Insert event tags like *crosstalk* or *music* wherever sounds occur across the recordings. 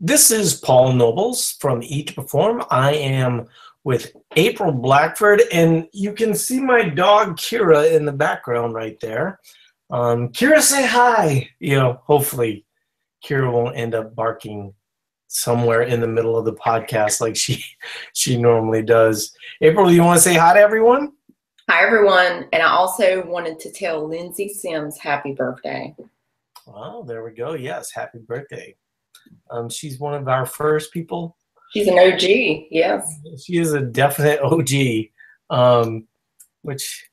This is Paul Nobles from Eat to Perform. I am with April Blackford, and you can see my dog Kira in the background right there. Um, Kira, say hi. You know, hopefully, Kira won't end up barking somewhere in the middle of the podcast like she *laughs* she normally does. April, do you want to say hi to everyone? Hi, everyone. And I also wanted to tell Lindsay Sims happy birthday. Well, there we go. Yes, happy birthday. Um, she's one of our first people. She's an OG, yes. She is a definite OG, um, which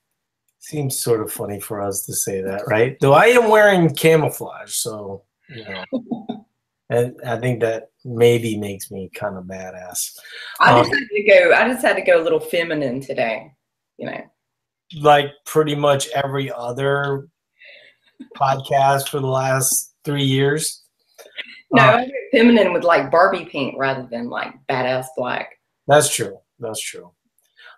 seems sort of funny for us to say that, right? Though I am wearing camouflage, so you know, *laughs* and I think that maybe makes me kind of badass. I just um, had to go. I just had to go a little feminine today, you know. Like pretty much every other podcast for the last three years. No, uh, feminine with like Barbie pink rather than like badass black. That's true. That's true.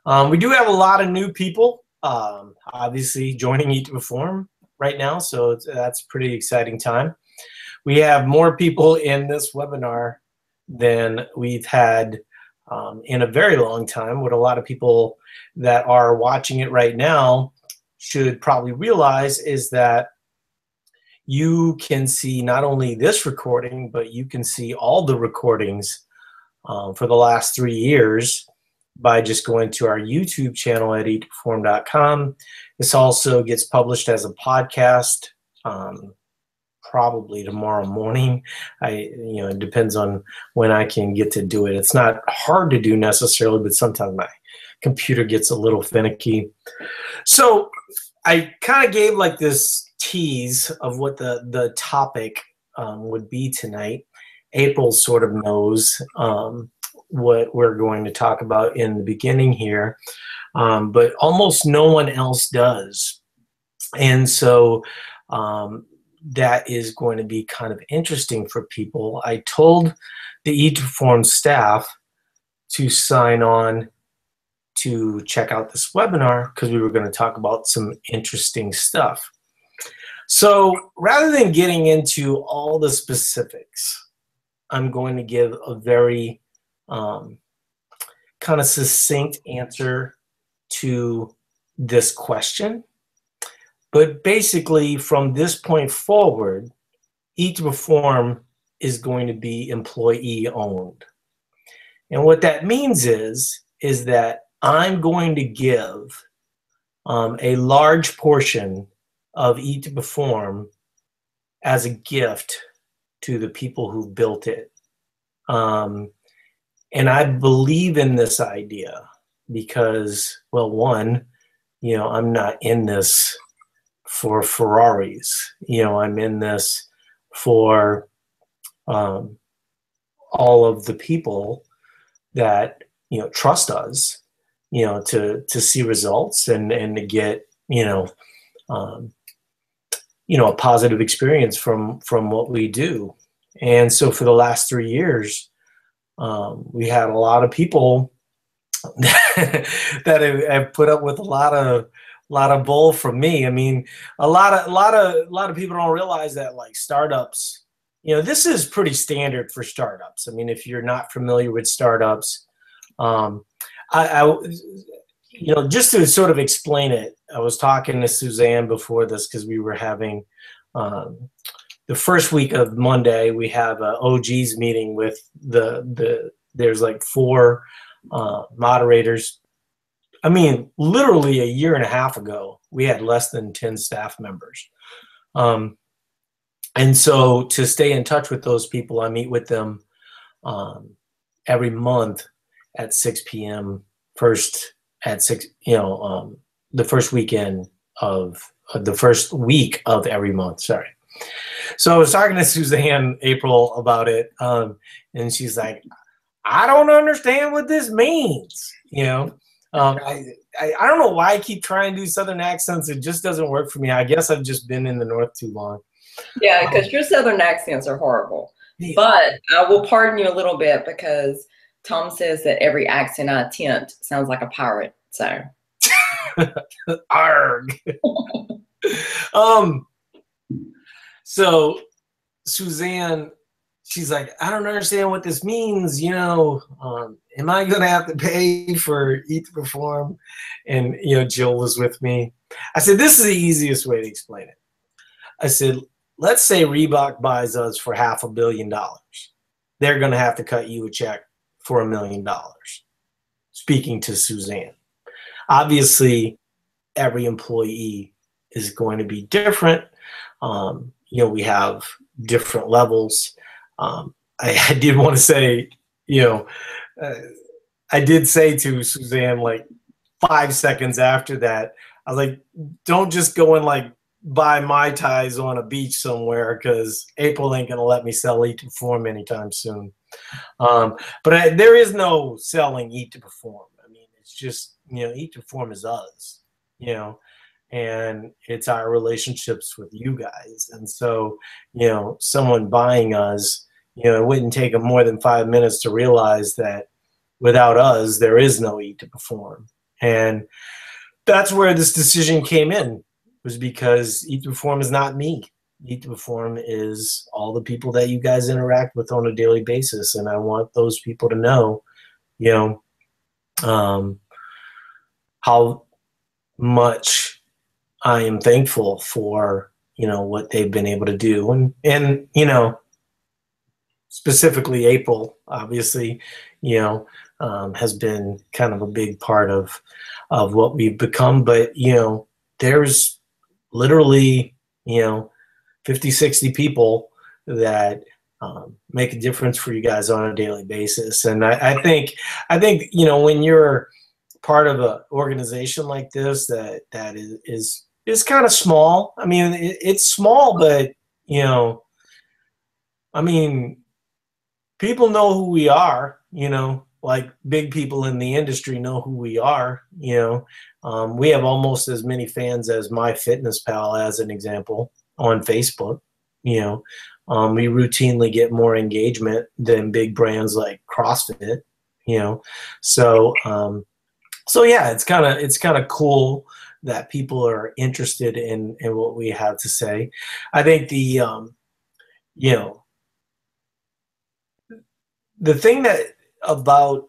Um, we do have a lot of new people, um, obviously joining Eat to Perform right now, so that's pretty exciting time. We have more people in this webinar than we've had um, in a very long time. What a lot of people that are watching it right now should probably realize is that you can see not only this recording, but you can see all the recordings um, for the last three years by just going to our YouTube channel at eatperform.com. This also gets published as a podcast um, probably tomorrow morning. I, you know, it depends on when I can get to do it. It's not hard to do necessarily, but sometimes my computer gets a little finicky. So I kind of gave like this tease of what the the topic um, would be tonight. April sort of knows um, what we're going to talk about in the beginning here, um, but almost no one else does, and so um, that is going to be kind of interesting for people. I told the Perform staff to sign on to check out this webinar because we were going to talk about some interesting stuff. So rather than getting into all the specifics, I'm going to give a very um, kind of succinct answer to this question. But basically, from this point forward, Eat Perform is going to be employee owned. And what that means is, is that I'm going to give um, a large portion of Eat to Perform as a gift to the people who built it. Um, and I believe in this idea because, well, one, you know, I'm not in this for Ferraris. You know, I'm in this for um, all of the people that you know trust us. You know, to to see results and and to get you know um, you know a positive experience from from what we do. And so for the last three years um, we had a lot of people *laughs* that have, have, put up with a lot of a lot of bull from me. I mean a lot of a lot of a lot of people don't realize that like startups you know this is pretty standard for startups. I mean if you're not familiar with startups um, I, I you know, just to sort of explain it, I was talking to Suzanne before this because we were having um, the first week of Monday. We have a OGs meeting with the the. There's like four uh, moderators. I mean, literally a year and a half ago, we had less than ten staff members. Um, and so to stay in touch with those people, I meet with them um, every month at 6 p.m. first at six, you know, um, the first weekend of uh, the first week of every month. Sorry. So I was talking to Suzanne April about it, um, and she's like, "I don't understand what this means." You know, um, I, I, I don't know why I keep trying to do Southern accents. It just doesn't work for me. I guess I've just been in the North too long. Yeah, because um, your Southern accents are horrible. Yeah. But I will pardon you a little bit because Tom says that every accent I attempt sounds like a pirate. So, *laughs* arg. *laughs* um. So, Suzanne she's like, I don't understand what this means. You know, um, am I going to have to pay for Eat to Perform? And, you know, Jill was with me. I said, this is the easiest way to explain it. I said, let's say Reebok buys us for half a billion dollars. They're going to have to cut you a check for a million dollars. Speaking to Suzanne. Obviously, every employee is going to be different. Um, you know, we have different levels. Um, I, *laughs* I, did want to say, you know, uh, I did say to Suzanne like five seconds after that, I was like, don't just go and like buy mai tais on a beach somewhere because April ain't gonna let me sell Eat Perform anytime soon. Um, but I, there is no selling Eat to Perform. I mean, it's just you know, Eat to Perform is us, you know, and it's our relationships with you guys. And so, you know, someone buying us, you know, it wouldn't take them more than five minutes to realize that without us, there is no Eat to Perform. And that's where this decision came in, was because Eat to Perform is not me. Eat to Perform is all the people that you guys interact with on a daily basis. And I want those people to know, you know, um, how much I am thankful for you know what they've been able to do and and you know specifically April obviously you know um, has been kind of a big part of of what we've become but you know there's literally you know 50 60 people that um, make a difference for you guys on a daily basis and I, I think I think you know when you're part of an organization like this that that is is, is kind of small. I mean, it, it's small, but you know, I mean, people know who we are. You know, like big people in the industry know who we are. You know, um, we have almost as many fans as MyFitnessPal as an example, on Facebook. You know, um, we routinely get more engagement than big brands like CrossFit. You know, so um, so yeah, it's kind of it's kind of cool that people are interested in in what we have to say. I think the um, you know the thing that about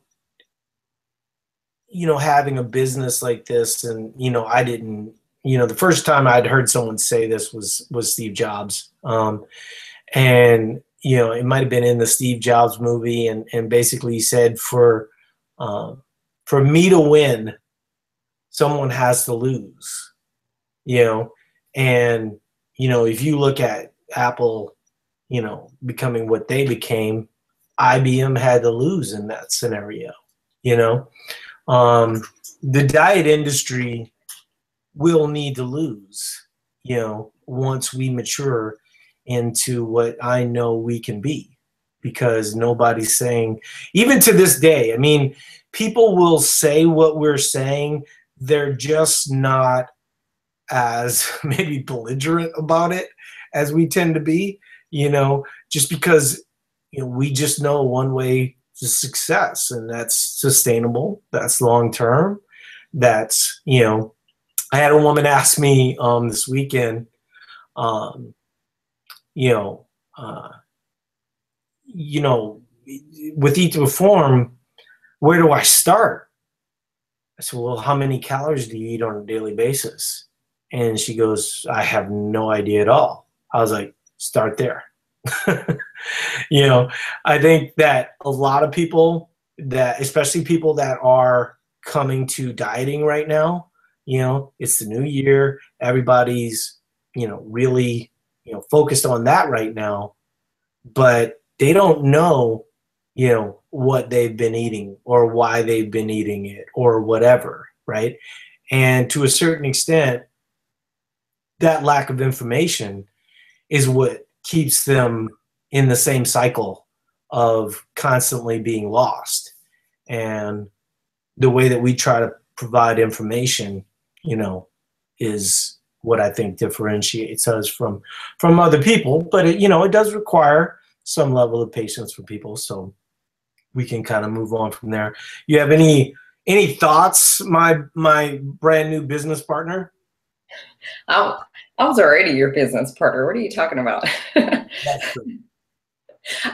you know having a business like this and you know I didn't you know the first time I'd heard someone say this was was Steve Jobs um, and you know it might have been in the Steve Jobs movie and and basically he said for um, for me to win, someone has to lose. You know, and you know, if you look at Apple, you know, becoming what they became, IBM had to lose in that scenario. You know, um, the diet industry will need to lose. You know, once we mature into what I know we can be, because nobody's saying, even to this day. I mean, people will say what we're saying they're just not as *laughs* maybe belligerent about it as we tend to be you know just because you know we just know one way to success and that's sustainable that's long term that's you know i had a woman ask me um this weekend um you know uh you know with eat to perform where do I start? I said, well, how many calories do you eat on a daily basis? And she goes, I have no idea at all. I was like, start there. *laughs* you know, I think that a lot of people that, especially people that are coming to dieting right now, you know, it's the new year. Everybody's, you know, really, you know, focused on that right now, but they don't know, you know, what they've been eating or why they've been eating it or whatever, right? And to a certain extent, that lack of information is what keeps them in the same cycle of constantly being lost. And the way that we try to provide information, you know, is what I think differentiates us from from other people. But it, you know, it does require some level of patience for people. So we can kind of move on from there. You have any any thoughts, my my brand new business partner? I, I was already your business partner. What are you talking about? *laughs*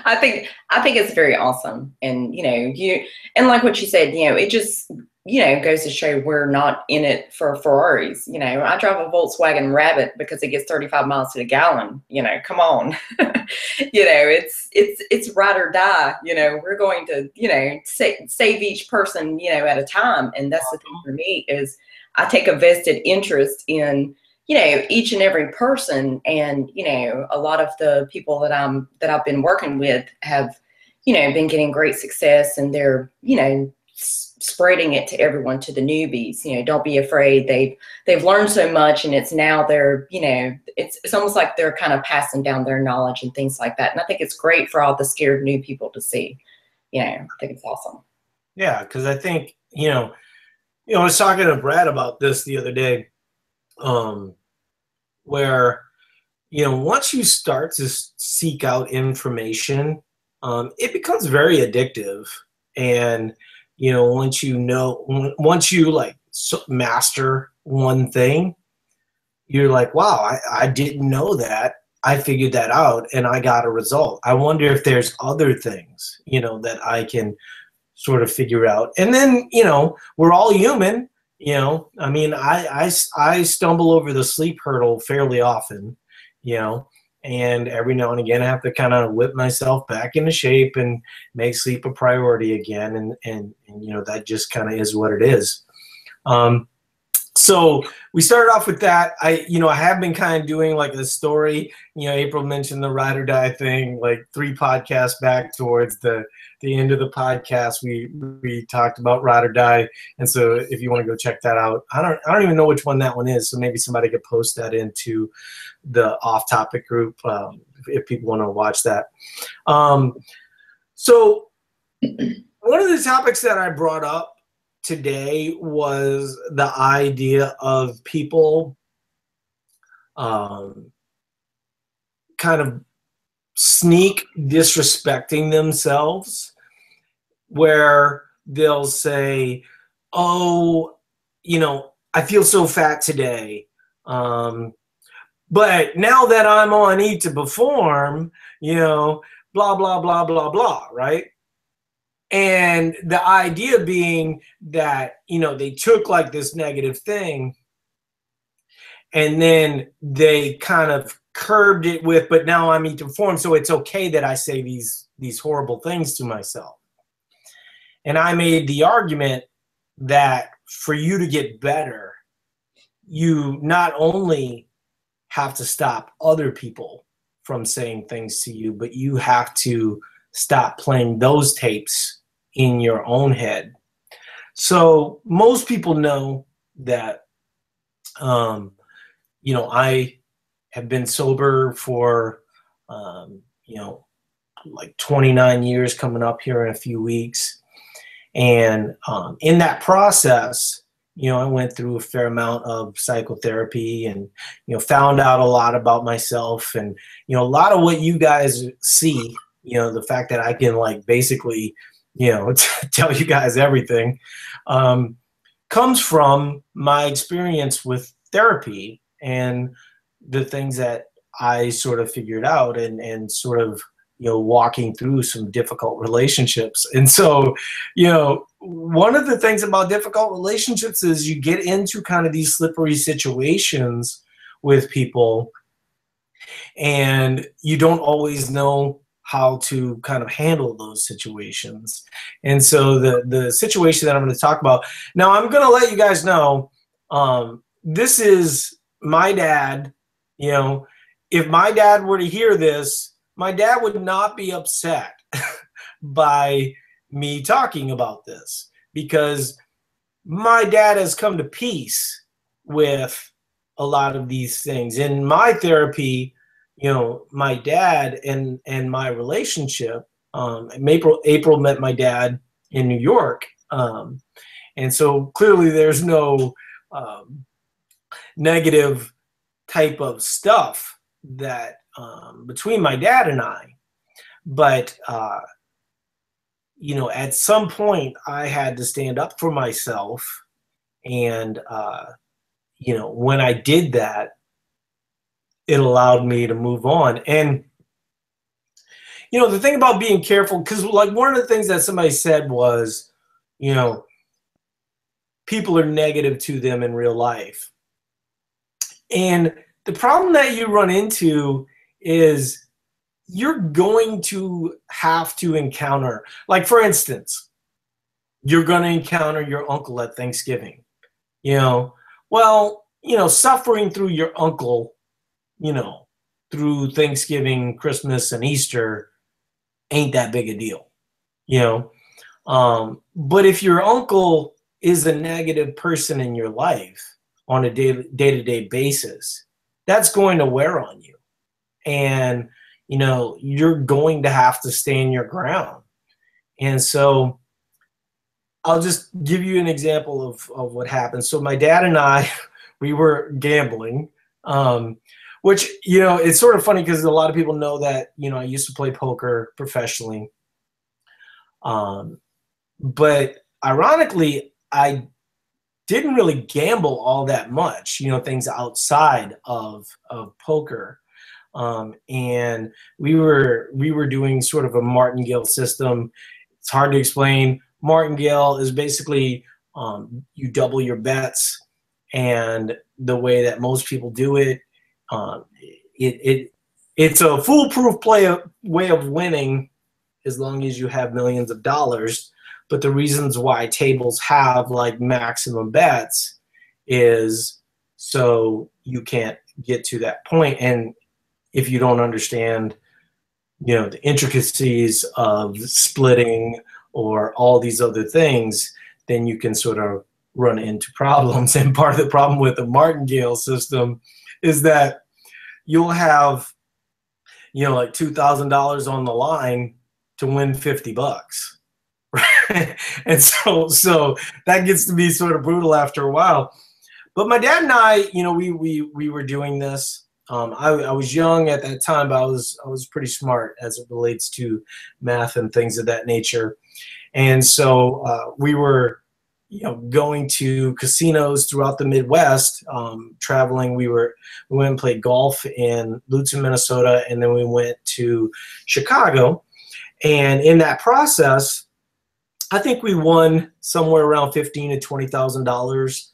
I think I think it's very awesome, and you know, you and like what you said, you know, it just you know goes to show we're not in it for Ferraris. You know, I drive a Volkswagen Rabbit because it gets 35 miles to the gallon. You know, come on, *laughs* you know, it's it's it's ride or die. You know, we're going to you know save, save each person you know at a time, and that's the thing uh-huh. for me is I take a vested interest in you know each and every person and you know a lot of the people that i'm that i've been working with have you know been getting great success and they're you know spreading it to everyone to the newbies you know don't be afraid. They've they've learned so much and it's now they're you know it's it's almost like they're kind of passing down their knowledge and things like that. And i think it's great for all the scared new people to see. You know i think it's awesome. Yeah because i think you know you know i was talking to brad about this the other day um where you know once you start to seek out information um, it becomes very addictive. And you know once you know once you like master one thing you're like wow I, I didn't know that. I figured that out and i got a result. I wonder if there's other things you know that i can sort of figure out. And then you know we're all human you know. I mean I, I i stumble over the sleep hurdle fairly often you know and every now and again i have to kind of whip myself back into shape and make sleep a priority again. And and, and you know that just kind of is what it is. Um so we started off with that. I you know i have been kind of doing like a story. You know april mentioned the ride or die thing like three podcasts back towards the the end of the podcast, we we talked about ride or die, and so if you want to go check that out, I don't I don't even know which one that one is, so maybe somebody could post that into the off topic group um, if people want to watch that. Um, so *clears throat* one of the topics that I brought up today was the idea of people um, kind of sneak disrespecting themselves where they'll say oh you know i feel so fat today um, but now that i'm on eat to perform you know blah blah blah blah blah right and the idea being that you know they took like this negative thing and then they kind of curbed it with but now i'm eating perform so it's okay that i say these these horrible things to myself. And i made the argument that for you to get better you not only have to stop other people from saying things to you but you have to stop playing those tapes in your own head. So most people know that um you know i have been sober for um, you know like 29 years coming up here in a few weeks. And um, in that process you know i went through a fair amount of psychotherapy and you know found out a lot about myself and you know a lot of what you guys see you know the fact that i can like basically you know *laughs* tell you guys everything um, comes from my experience with therapy and the things that I sort of figured out and and sort of you know walking through some difficult relationships. And so you know one of the things about difficult relationships is you get into kind of these slippery situations with people and you don't always know how to kind of handle those situations and so the the situation that i'm going to talk about now i'm going to let you guys know um, this is my dad you know, if my dad were to hear this, my dad would not be upset *laughs* by me talking about this because my dad has come to peace with a lot of these things. In my therapy, you know, my dad and and my relationship. Um, April April met my dad in New York, um, and so clearly there's no um, negative type of stuff that um, between my dad and I. But uh, you know, at some point, I had to stand up for myself, and uh, you know, when I did that, it allowed me to move on. And you know, the thing about being careful, because like one of the things that somebody said was, you know, people are negative to them in real life. And the problem that you run into is you're going to have to encounter, like, for instance, you're going to encounter your uncle at Thanksgiving. You know, well, you know, suffering through your uncle, you know, through Thanksgiving, Christmas, and Easter ain't that big a deal, you know. Um, but if your uncle is a negative person in your life on a day to day basis, that's going to wear on you. And, you know, you're going to have to stand your ground. And so I'll just give you an example of, of what happened. So my dad and I, *laughs* we were gambling. Um, which you know it's sort of funny because a lot of people know that you know I used to play poker professionally. Um, but ironically, I didn't really gamble all that much. You know, things outside of of poker. Um, and we were we were doing sort of a martingale system. It's hard to explain. Martingale is basically um, you double your bets, and the way that most people do it um, it, it it's a foolproof play of, way of winning as long as you have millions of dollars. But the reasons why tables have like maximum bets is so you can't get to that point. And if you don't understand, you know, the intricacies of splitting or all these other things, then you can sort of run into problems. *laughs* And part of the problem with the martingale system is that you'll have, you know, like two thousand dollars on the line to win fifty bucks. Right? *laughs* and so so that gets to be sort of brutal after a while. But my dad and I, you know, we we we were doing this. Um, I, I was young at that time, but I was I was pretty smart as it relates to math and things of that nature. And so uh, we were you know going to casinos throughout the Midwest, um, traveling. We were we went and played golf in Lutsen, Minnesota, and then we went to Chicago. And in that process, I think we won somewhere around fifteen to twenty thousand um, dollars.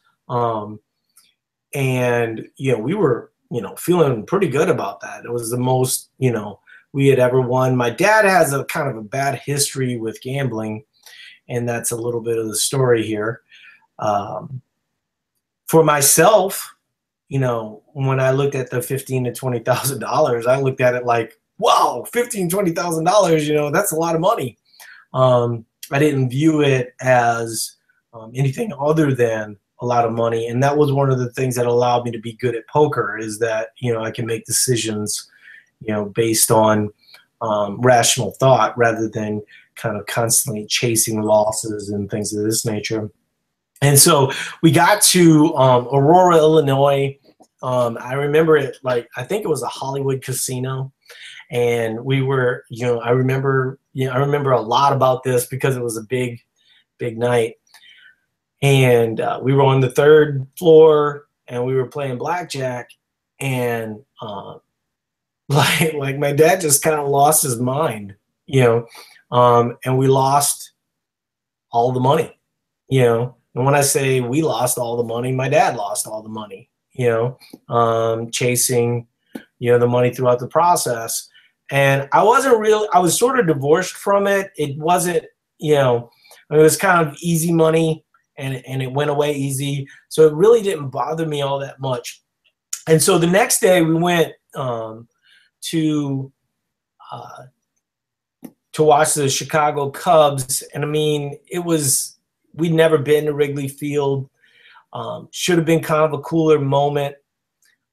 And you know we were you know feeling pretty good about that. It was the most you know we had ever won. My dad has a kind of a bad history with gambling and that's a little bit of the story here. Um, for myself, you know, when I looked at the fifteen to twenty thousand dollars, I looked at it like, wow, fifteen, twenty thousand dollars, you know, that's a lot of money. Um, I didn't view it as um, anything other than a lot of money, and that was one of the things that allowed me to be good at poker. Is that you know I can make decisions, you know, based on um, rational thought rather than kind of constantly chasing losses and things of this nature. And so we got to um, Aurora, Illinois. Um, I remember it like I think it was a Hollywood casino, and we were, you know, I remember, you know, I remember a lot about this because it was a big, big night, and uh, we were on the third floor and we were playing blackjack, and uh, *laughs* like like my dad just kind of lost his mind, you know, um, and we lost all the money, you know. And when I say we lost all the money, my dad lost all the money, you know, um, chasing, you know, the money throughout the process. And I wasn't real. I was sort of divorced from it. It wasn't, you know, it was kind of easy money, and and it went away easy. So it really didn't bother me all that much. And so the next day we went um, to uh, to watch the Chicago Cubs. And I mean, it was, we'd never been to Wrigley Field. Um, should have been kind of a cooler moment.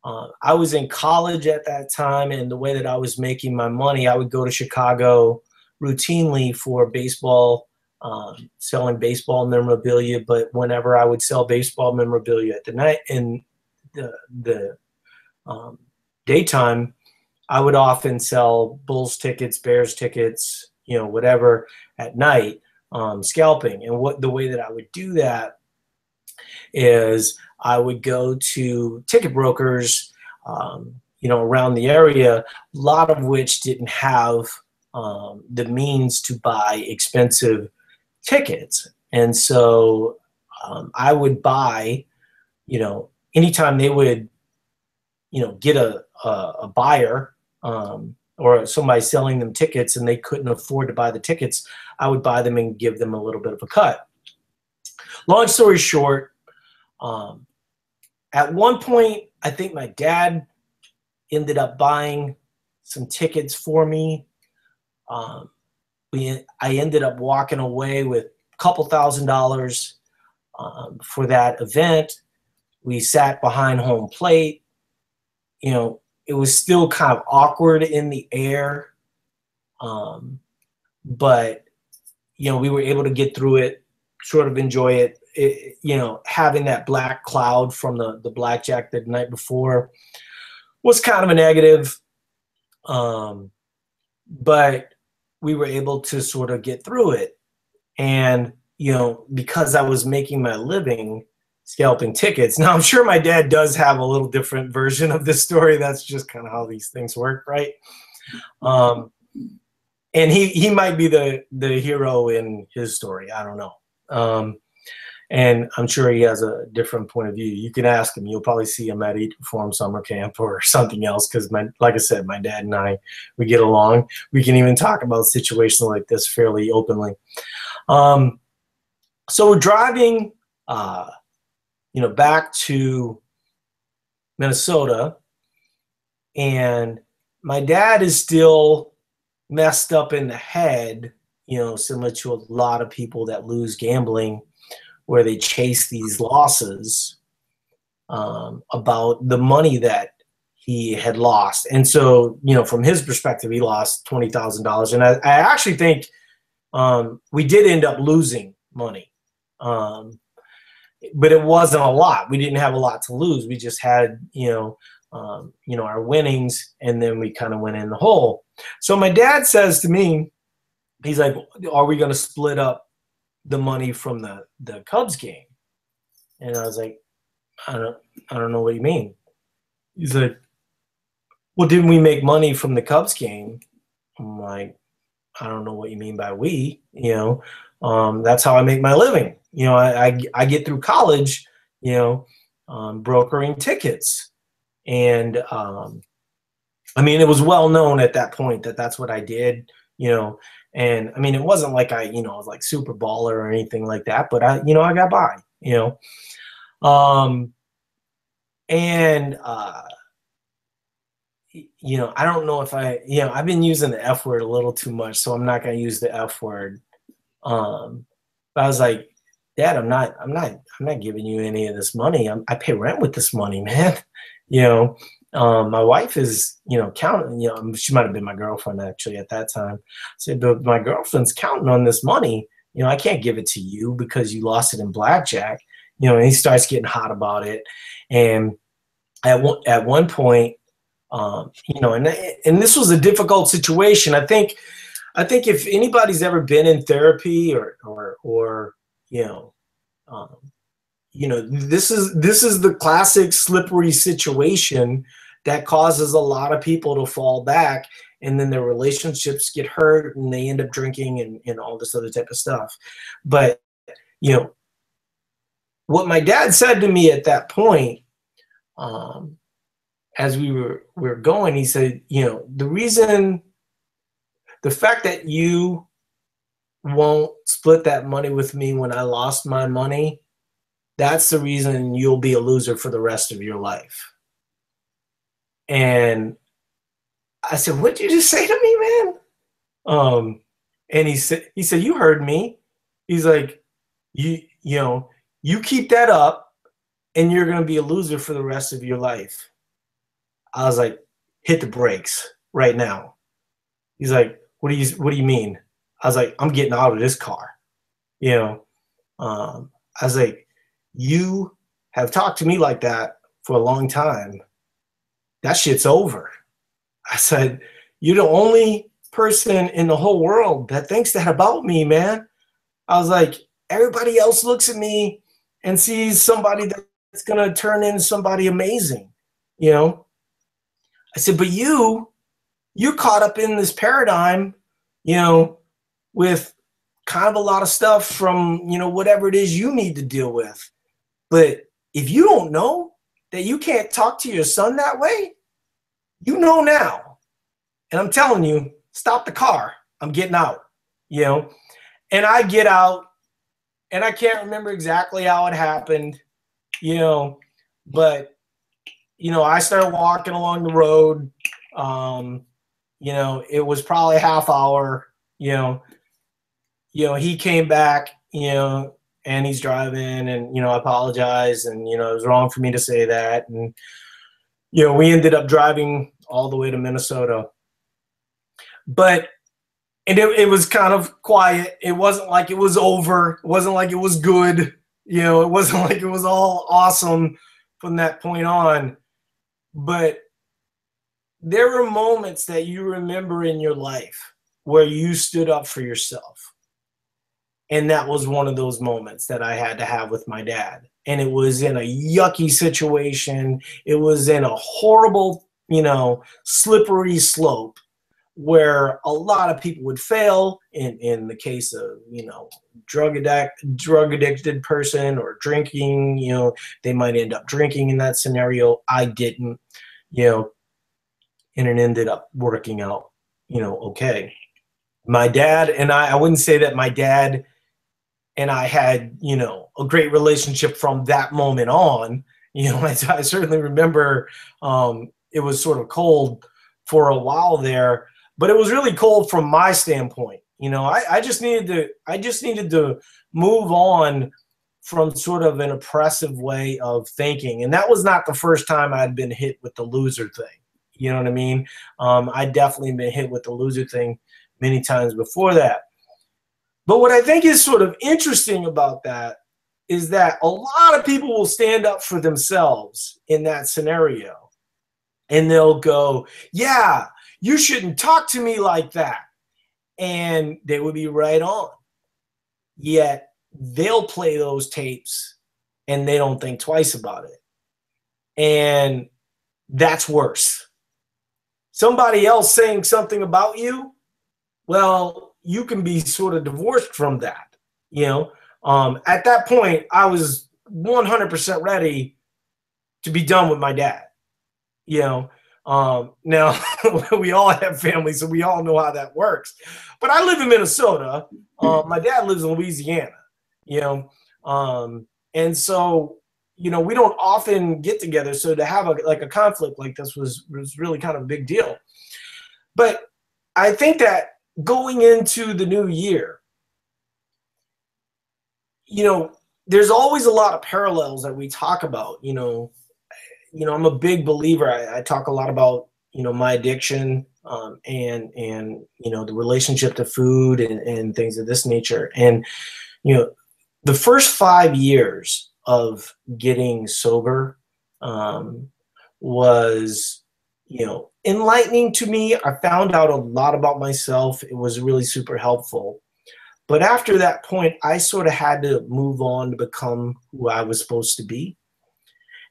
Uh, I was in college at that time, and the way that I was making my money, I would go to Chicago routinely for baseball, um, selling baseball memorabilia. But whenever I would sell baseball memorabilia at the night in the the um, daytime, I would often sell Bulls tickets, Bears tickets, you know, whatever at night, um, scalping. And what the way that I would do that is I would go to ticket brokers, um, you know, around the area, a lot of which didn't have um, the means to buy expensive tickets. And so um, I would buy, you know, anytime they would, you know, get a, a, a buyer um, or somebody selling them tickets and they couldn't afford to buy the tickets, I would buy them and give them a little bit of a cut. Long story short, um, at one point, I think my dad ended up buying some tickets for me. Um, we, I ended up walking away with a couple thousand dollars um, for that event. We sat behind home plate. You know, it was still kind of awkward in the air, um, but you know, we were able to get through it, sort of enjoy it. it you know, having that black cloud from the the blackjack the night before was kind of a negative. Um, but we were able to sort of get through it. And, you know, because I was making my living scalping tickets. *laughs* Now, I'm sure my dad does have a little different version of this story. That's just kind of how these things work, right? Um, and he, he might be the, the hero in his story. I don't know. Um, and I'm sure he has a different point of view. You can ask him. You'll probably see him at Eat Perform Summer Camp or *laughs* something else. Because like I said, my dad and I, we get along. We can even talk about situations like this fairly openly. Um, so we're driving, uh, you know, back to Minnesota, and my dad is still messed up in the head. You know, similar to a lot of people that lose gambling where they chase these losses um, about the money that he had lost. And so, you know, from his perspective, he lost twenty thousand dollars. And I, I, actually think um, we did end up losing money, um, but it wasn't a lot. We didn't have a lot to lose. We just had, you know, um, you know, our winnings, and then we kind of went in the hole. So my dad says to me, he's like, "Are we going to split up the money from the the Cubs game. And I was like, I don't I don't know what you mean. He's like, Well, didn't we make money from the Cubs game? I'm like, I don't know what you mean by we, you know. Um, that's how I make my living. You know, I, I, I get through college, you know, um, brokering tickets. And um, I mean, it was well known at that point that that's what I did, you know, and I mean, it wasn't like I, you know, was like super baller or anything like that, but I, you know, I got by, you know. Um, and, uh, you know, I don't know if I, you know, I've been using the F word a little too much, so I'm not going to use the F word. Um, but I was like, Dad, I'm not, I'm not, I'm not giving you any of this money. I'm, I pay rent with this money, *laughs* man. you know, um, my wife is, you know, counting, you know, she might have been my girlfriend actually at that time. I said, but my girlfriend's counting on this money. You know, I can't give it to you because you lost it in blackjack. You know, and he starts getting hot about it. And at one, at one point, um, you know, and, and this was a difficult situation. I think, I think if anybody's ever been in therapy or, or, or, you know, um, you know, this is, this is the classic slippery situation that causes a lot of people to fall back and then their relationships get hurt and they end up drinking and, and all this other type of stuff. But you know what my dad said to me at that point um, as we were we were going he said you know the reason the fact that you won't split that money with me when i lost my money that's the reason you'll be a loser for the rest of your life and I said, "What'd you just say to me, man?" Um, and he said, "He said you heard me." He's like, "You, you know, you keep that up, and you're gonna be a loser for the rest of your life." I was like, "Hit the brakes right now." He's like, "What do you What do you mean?" I was like, "I'm getting out of this car." You know, um, I was like, "You have talked to me like that for a long time." that shit's over. I said, You're the only person in the whole world that thinks that about me, man. I was like, Everybody else looks at me and sees somebody that's going to turn into somebody amazing, you know? I said, But you, you caught up in this paradigm you know, with kind of a lot of stuff from, you know, whatever it is you need to deal with. But if you don't know that you can't talk to your son that way, you know now. And I'm telling you, stop the car. I'm getting out, you know. And I get out, and I can't remember exactly how it happened, you know, but, you know, I started walking along the road. Um, you know, it was probably half hour, you know, you know, he came back, you know, and he's driving and, you know, I apologize and, you know, it was wrong for me to say that. And, you know, we ended up driving all the way to Minnesota. But and it, it was kind of quiet. It wasn't like it was over. It wasn't like it was good. You know, it wasn't *laughs* like it was all awesome from that point on. But there were moments that you remember in your life where you stood up for yourself. And that was one of those moments that I had to have with my dad. And it was in a yucky situation. It was in a horrible, you know, slippery slope where a lot of people would fail in, in the case of you know drug addict drug addicted person or drinking you know they might end up drinking in that scenario i didn't you know and it ended up working out you know okay my dad and i i wouldn't say that my dad and i had you know a great relationship from that moment on *laughs* you know i, I certainly remember um it was sort of cold for a while there but it was really cold from my standpoint. You know, I, I just needed to I just needed to move on from sort of an oppressive way of thinking. And that was not the first time I'd been hit with the loser thing. You know what I mean? Um, I definitely been hit with the loser thing many times before that. But what I think is sort of interesting about that is that a lot of people will stand up for themselves in that scenario. And they'll go, yeah, you shouldn't talk to me like that. And they would be right on. Yet they'll play those tapes and they don't think twice about it. And that's worse. Somebody else saying something about you, well, you can be sort of divorced from that. You know, um, at that point, I was 100% ready to be done with my dad. You know, um, now *laughs* we all have families, so we all know how that works. But I live in Minnesota. Um, my dad lives in Louisiana. You know, um, and so you know we don't often get together. So to have a like a conflict like this was was really kind of a big deal. But I think that going into the new year, you know, there's always a lot of parallels that we talk about. You know, you know, I'm a big believer. I, I talk a lot about you know my addiction um, and and you know the relationship to food and, and things of this nature. And you know, the first five years of getting sober um, was you know enlightening to me. I found out a lot about myself. It was really super helpful. But after that point, I sort of had to move on to become who I was supposed to be.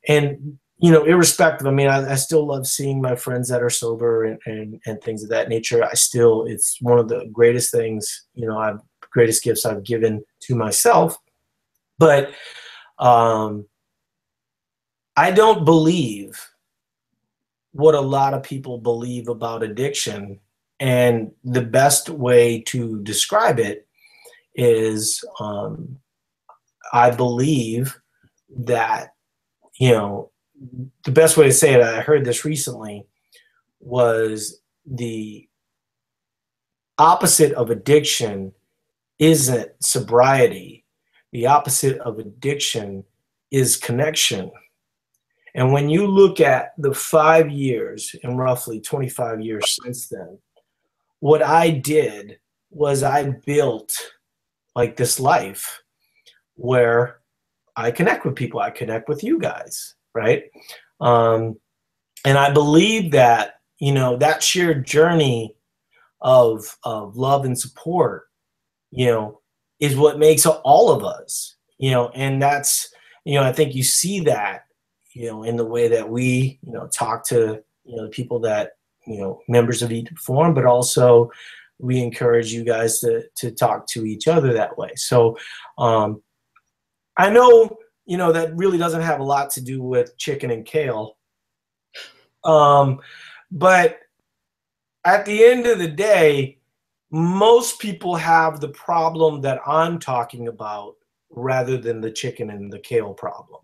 And you know, irrespective, I mean, I, I, still love seeing my friends that are sober and, and, and things of that nature. I still, it's one of the greatest things, you know, I've greatest gifts I've given to myself. But um, I don't believe what a lot of people believe about addiction. And the best way to describe it is um, I believe that, you know, the best way to say it, I heard this recently, was the opposite of addiction isn't sobriety. The opposite of addiction is connection. And when you look at the five years and roughly 25 years since then, what I did was I built like this life where I connect with people. I connect with you guys right? Um, and I believe that you know that shared journey of of love and support, you know, is what makes all of us, you know, and that's you know I think you see that you know in the way that we you know talk to you know the people that you know members of Eat Perform, but also we encourage you guys to to talk to each other that way. So um, I know you know that really doesn't have a lot to do with chicken and kale, um, but at the end of the day, most people have the problem that I'm talking about rather than the chicken and the kale problem.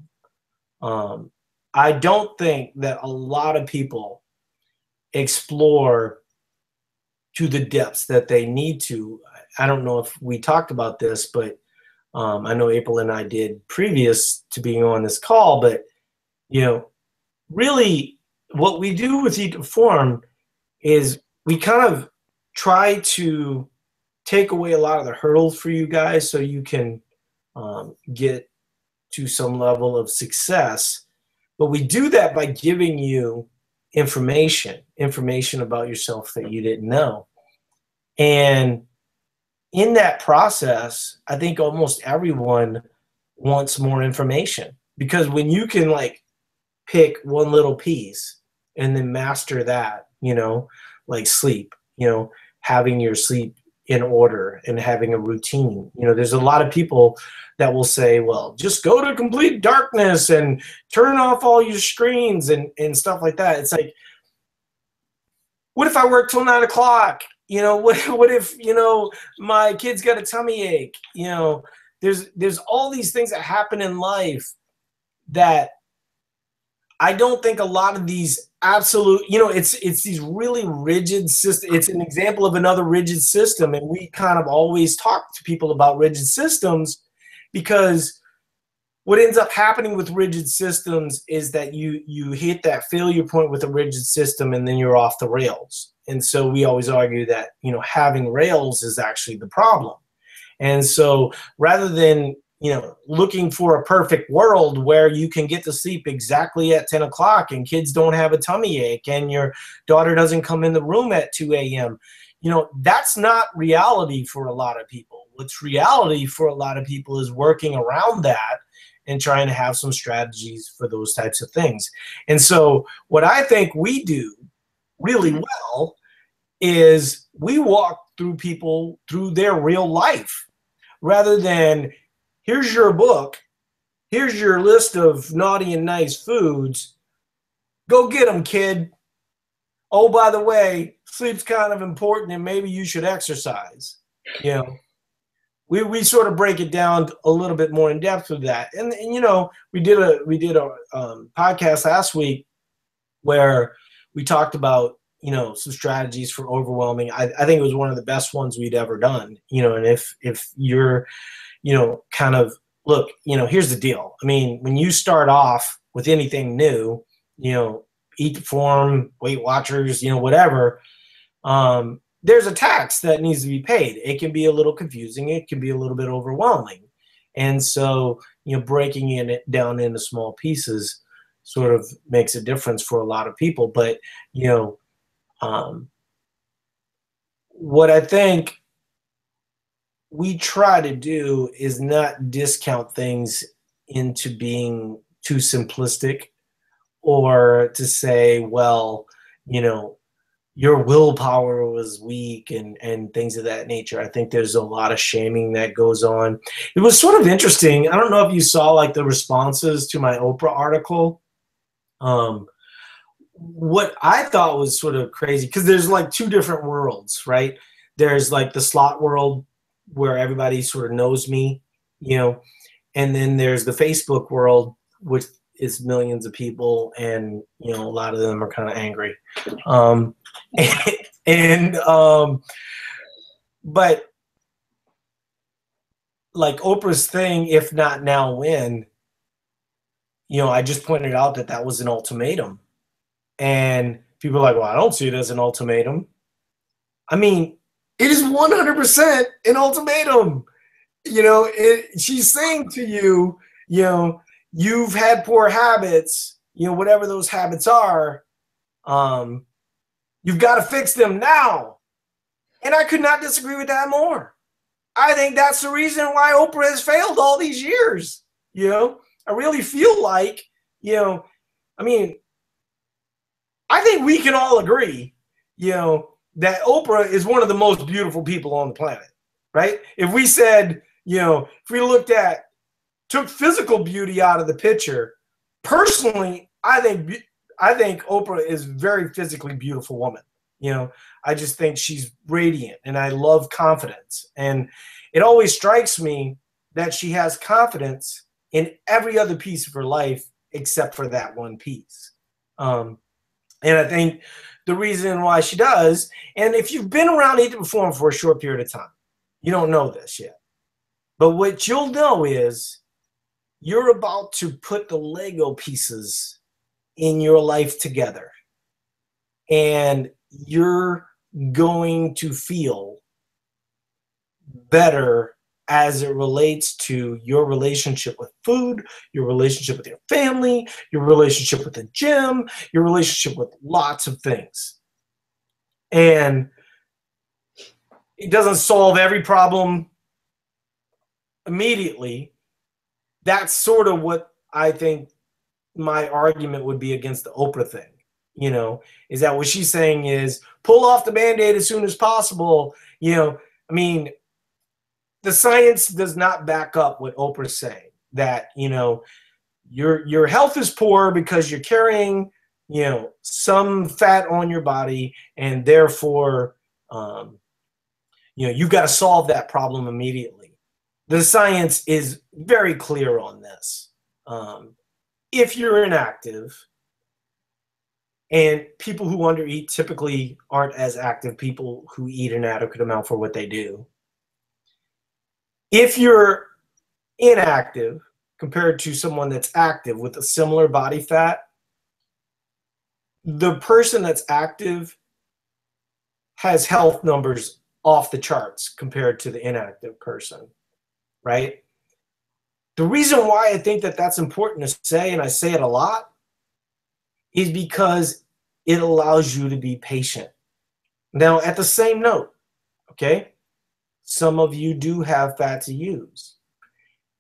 Um, I don't think that a lot of people explore to the depths that they need to. I don't know if we talked about this, but um, I know April and I did previous to being on this call, but you know, really what we do with Eat to Perform is we kind of try to take away a lot of the hurdles for you guys so you can um, get to some level of success. But we do that by giving you information, information about yourself that you didn't know. And in that process, I think almost everyone wants more information because when you can like pick one little piece and then master that, you know, like sleep, you know, having your sleep in order and having a routine. You know, there's a lot of people that will say, well, just go to complete darkness and turn off all your screens and, and stuff like that. It's like, what if I work till nine o'clock? You know, *laughs* what, what if, you know, my kid's got a tummy ache? You know, there's there's all these things that happen in life that I don't think a lot of these absolute, you know, it's it's these really rigid system. It's an example of another rigid system, and we kind of always talk to people about rigid systems because what ends up happening with rigid systems is that you you hit that failure point with a rigid system and then you're off the rails and so we always argue that you know having rails is actually the problem and so rather than you know looking for a perfect world where you can get to sleep exactly at 10 o'clock and kids don't have a tummy ache and your daughter doesn't come in the room at 2 a.m you know that's not reality for a lot of people. What's reality for a lot of people is working around that and trying to have some strategies for those types of things. And so what i think we do really mm-hmm. well is we walk through people through their real life rather than here's your book. Here's your list of naughty and nice foods. Go get them kid. Oh by the way sleep's kind of important and maybe you should exercise you know. We, we sort of break it down a little bit more in depth with that. And, and you know we did a we did a um, podcast last week where we talked about you know some strategies for overwhelming. I, I think it was one of the best ones we'd ever done you know and if if you're you know kind of look you know here's the deal. I mean when you start off with anything new you know eat perform weight watchers you know whatever um, there's a tax that needs to be paid. It can be a little confusing. It can be a little bit overwhelming. And so you know breaking it down into small pieces sort of makes a difference for a lot of people. But you know um, what I think we try to do is not discount things into being too simplistic or to say, well, you know, your willpower was weak and and things of that nature. I think there's a lot of shaming that goes on. It was sort of interesting. I don't know if you saw like the responses to my Oprah article. Um, what I thought was sort of crazy because there's like two different worlds, right? There's like the slot world where everybody sort of knows me, you know, and then there's the Facebook world, which is millions of people, and you know, a lot of them are kind of angry. Um, and, *laughs* and um, but like Oprah's thing, if not now, when? You know, I just pointed out that that was an ultimatum and people are like, well, I don't see it as an ultimatum. I mean, it is 100% an ultimatum. You know, it, she's saying to you, you know, you've had poor habits, you know, whatever those habits are, um, you've got to fix them now. And I could not disagree with that more. I think that's the reason why Oprah has failed all these years. You know, I really feel like, you know, I mean, I think we can all agree, you know, that Oprah is one of the most beautiful people on the planet, right? If we said, you know, if we looked at took physical beauty out of the picture, personally, I think I think Oprah is very physically beautiful woman. You know, I just think she's radiant and I love confidence. And it always strikes me that she has confidence in every other piece of her life except for that one piece. Um, and I think the reason why she does, and if you've been around to Perform for a short period of time, you don't know this yet. But what you'll know is you're about to put the Lego pieces in your life together. And you're going to feel better as it relates to your relationship with food, your relationship with your family, your relationship with the gym, your relationship with lots of things. And it doesn't solve every problem immediately. That's sort of what I think my argument would be against the Oprah thing. You know, is that what she's saying is pull off the band aid as soon as possible? You know, I mean, the science does not back up what Oprah's saying that, you know, your your health is poor because you're carrying, you know, some fat on your body and therefore um, you know, you've got to solve that problem immediately. The science is very clear on this. Um, if you're inactive, and people who undereat typically aren't as active people who eat an adequate amount for what they do. If you're inactive compared to someone that's active with a similar body fat, the person that's active has health numbers off the charts compared to the inactive person, right? The reason why I think that that's important to say, and I say it a lot, is because it allows you to be patient. Now, at the same note, okay, some of you do have fat to use.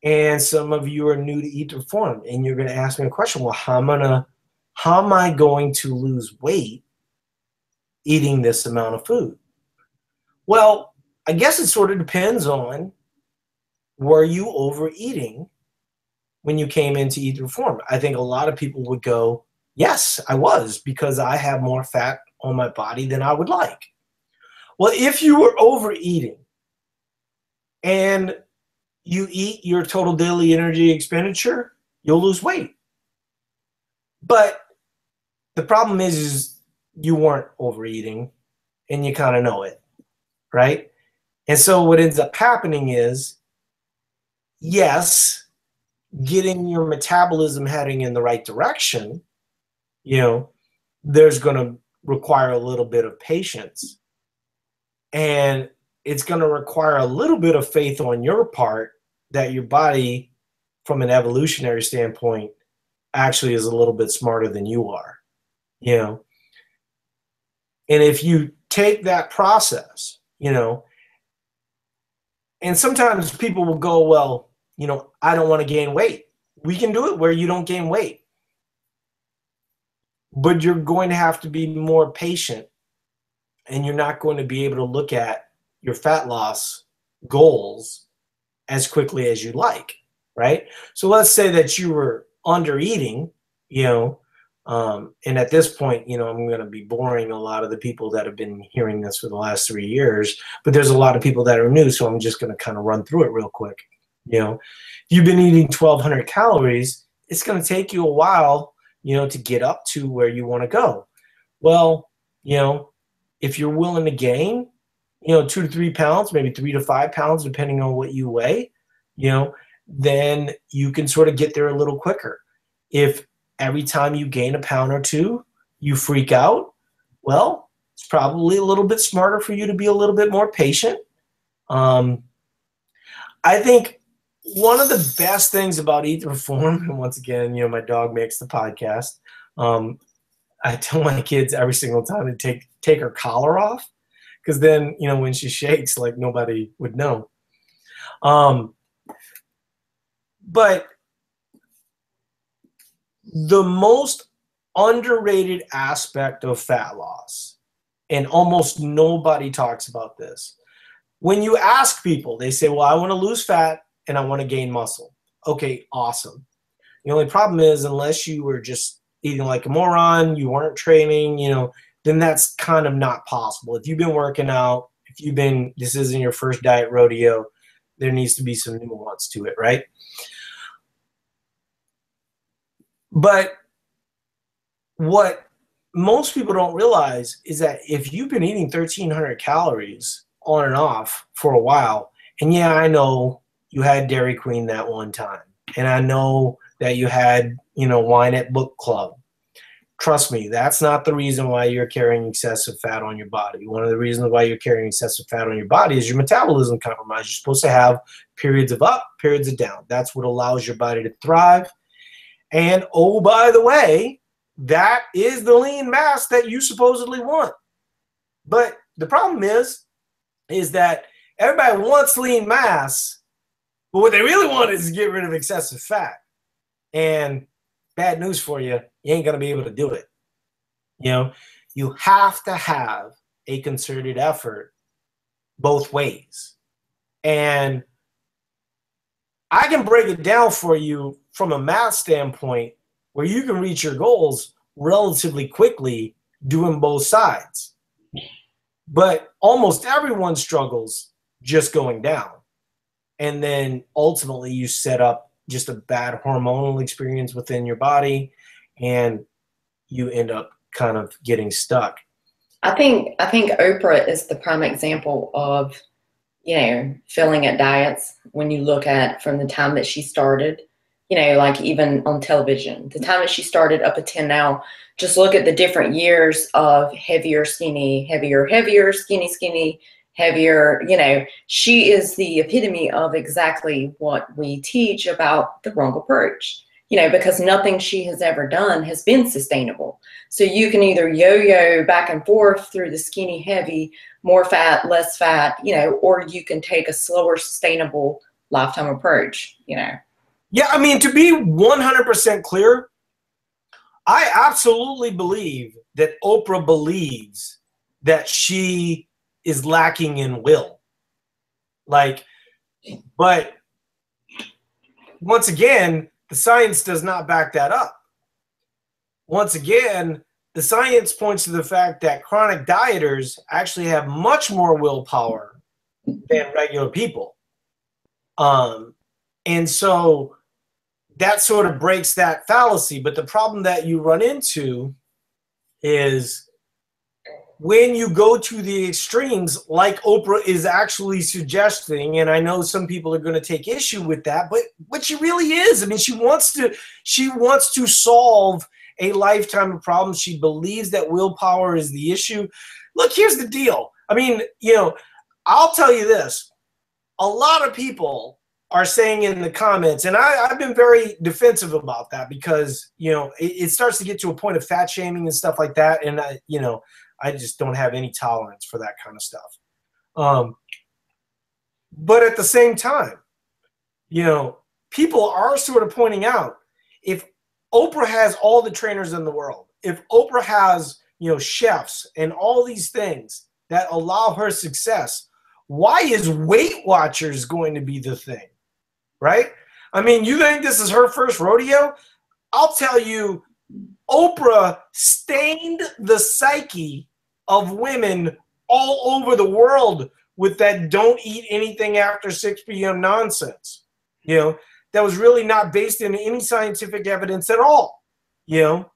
And some of you are new to Eat to Perform, and you're going to ask me a question. Well, how am I gonna, how am I going to lose weight eating this amount of food? Well, I guess it sort of depends on were you overeating when you came into Eat to Perform? I think a lot of people would go, yes, I was because I have more fat on my body than I would like. Well, if you were overeating and you eat your total daily energy expenditure, you'll lose weight. But the problem is, is you weren't overeating and you kind of know it, right? And so what ends up happening is, yes, getting your metabolism heading in the right direction, you know, there's going to require a little bit of patience. And it's going to require a little bit of faith on your part that your body, from an evolutionary standpoint, actually is a little bit smarter than you are. You know, and if you take that process, you know, and sometimes people will go, well, you know, I don't want to gain weight. We can do it where you don't gain weight. But you're going to have to be more patient and you're not going to be able to look at your fat loss goals as quickly as you like, right? So let's say that you were under eating, you know, um, and at this point, you know, I'm going to be boring a lot of the people that have been hearing this for the last three years, but there's a lot of people that are new, so I'm just going to kind of run through it real quick. You know, you've been eating 1,200 calories, it's going to take you a while, you know, to get up to where you want to go. Well, you know, if you're willing to gain, you know, two to three pounds, maybe three to five pounds, depending on what you weigh, you know, then you can sort of get there a little quicker. If every time you gain a pound or two, you freak out, well, it's probably a little bit smarter for you to be a little bit more patient. Um, I think one of the best things about Eat to Perform, and *laughs* once again, you know, my dog makes the podcast. Um, I tell my kids every single time to take take her collar off because then you know when she shakes like nobody would know um but the most underrated aspect of fat loss and almost nobody talks about this. When you ask people, they say, Well, I want to lose fat and I want to gain muscle. Okay, awesome. The only problem is, unless you were just eating like a moron, you weren't training, you know, then that's kind of not possible. If you've been working out, if you've been, this isn't your first diet rodeo, there needs to be some nuance to it, right? But what most people don't realize is that if you've been eating 1300 calories on and off for a while, and yeah, I know you had Dairy Queen that one time, and I know that you had, you know, wine at book club. Trust me, that's not the reason why you're carrying excessive fat on your body. One of the reasons why you're carrying excessive fat on your body is your metabolism compromised. You're supposed to have periods of up, periods of down. That's what allows your body to thrive. And oh, by the way, that is the lean mass that you supposedly want. But the problem is, is that everybody wants lean mass, but what they really want is to get rid of excessive fat. And bad news for you, you ain't gonna be able to do it. You know, you have to have a concerted effort both ways. And I can break it down for you from a math standpoint where you can reach your goals relatively quickly doing both sides. But almost everyone struggles just going down. And then ultimately you set up just a bad hormonal experience within your body and you end up kind of getting stuck. I think I think Oprah is the prime example of, you know, filling at diets when you look at from the time that she started you know, like even on television. The time that she started up until now, just look at the different years of heavier, skinny, heavier, heavier, skinny, skinny, heavier. You know, she is the epitome of exactly what we teach about the wrong approach. You know, because nothing she has ever done has been sustainable. So you can either yo yo back and forth through the skinny, heavy, more fat, less fat, you know, or you can take a slower, sustainable lifetime approach, you know. Yeah, I mean, to be 100% clear, I absolutely believe that Oprah believes that she is lacking in will. Like, but once again, the science does not back that up. Once again, the science points to the fact that chronic dieters actually have much more willpower than regular people. Um, and so that sort of breaks that fallacy. But the problem that you run into is when you go to the extremes, like Oprah is actually suggesting, and I know some people are going to take issue with that, but what she really is, I mean, she wants to she wants to solve a lifetime of problems. She believes that willpower is the issue. Look, here's the deal. I mean, you know, I'll tell you this: a lot of people are saying in the comments, and I, have been very defensive about that because you know it, it, starts to get to a point of fat shaming and stuff like that, and I, you know, I just don't have any tolerance for that kind of stuff. Um, but at the same time, you know, people are sort of pointing out if Oprah has all the trainers in the world, if Oprah has you know chefs and all these things that allow her success, why is Weight Watchers going to be the thing? right? I mean, you think this is her first rodeo? I'll tell you, Oprah stained the psyche of women all over the world with that don't eat anything after 6 p.m. nonsense. You know, that was really not based in any scientific evidence at all. You know,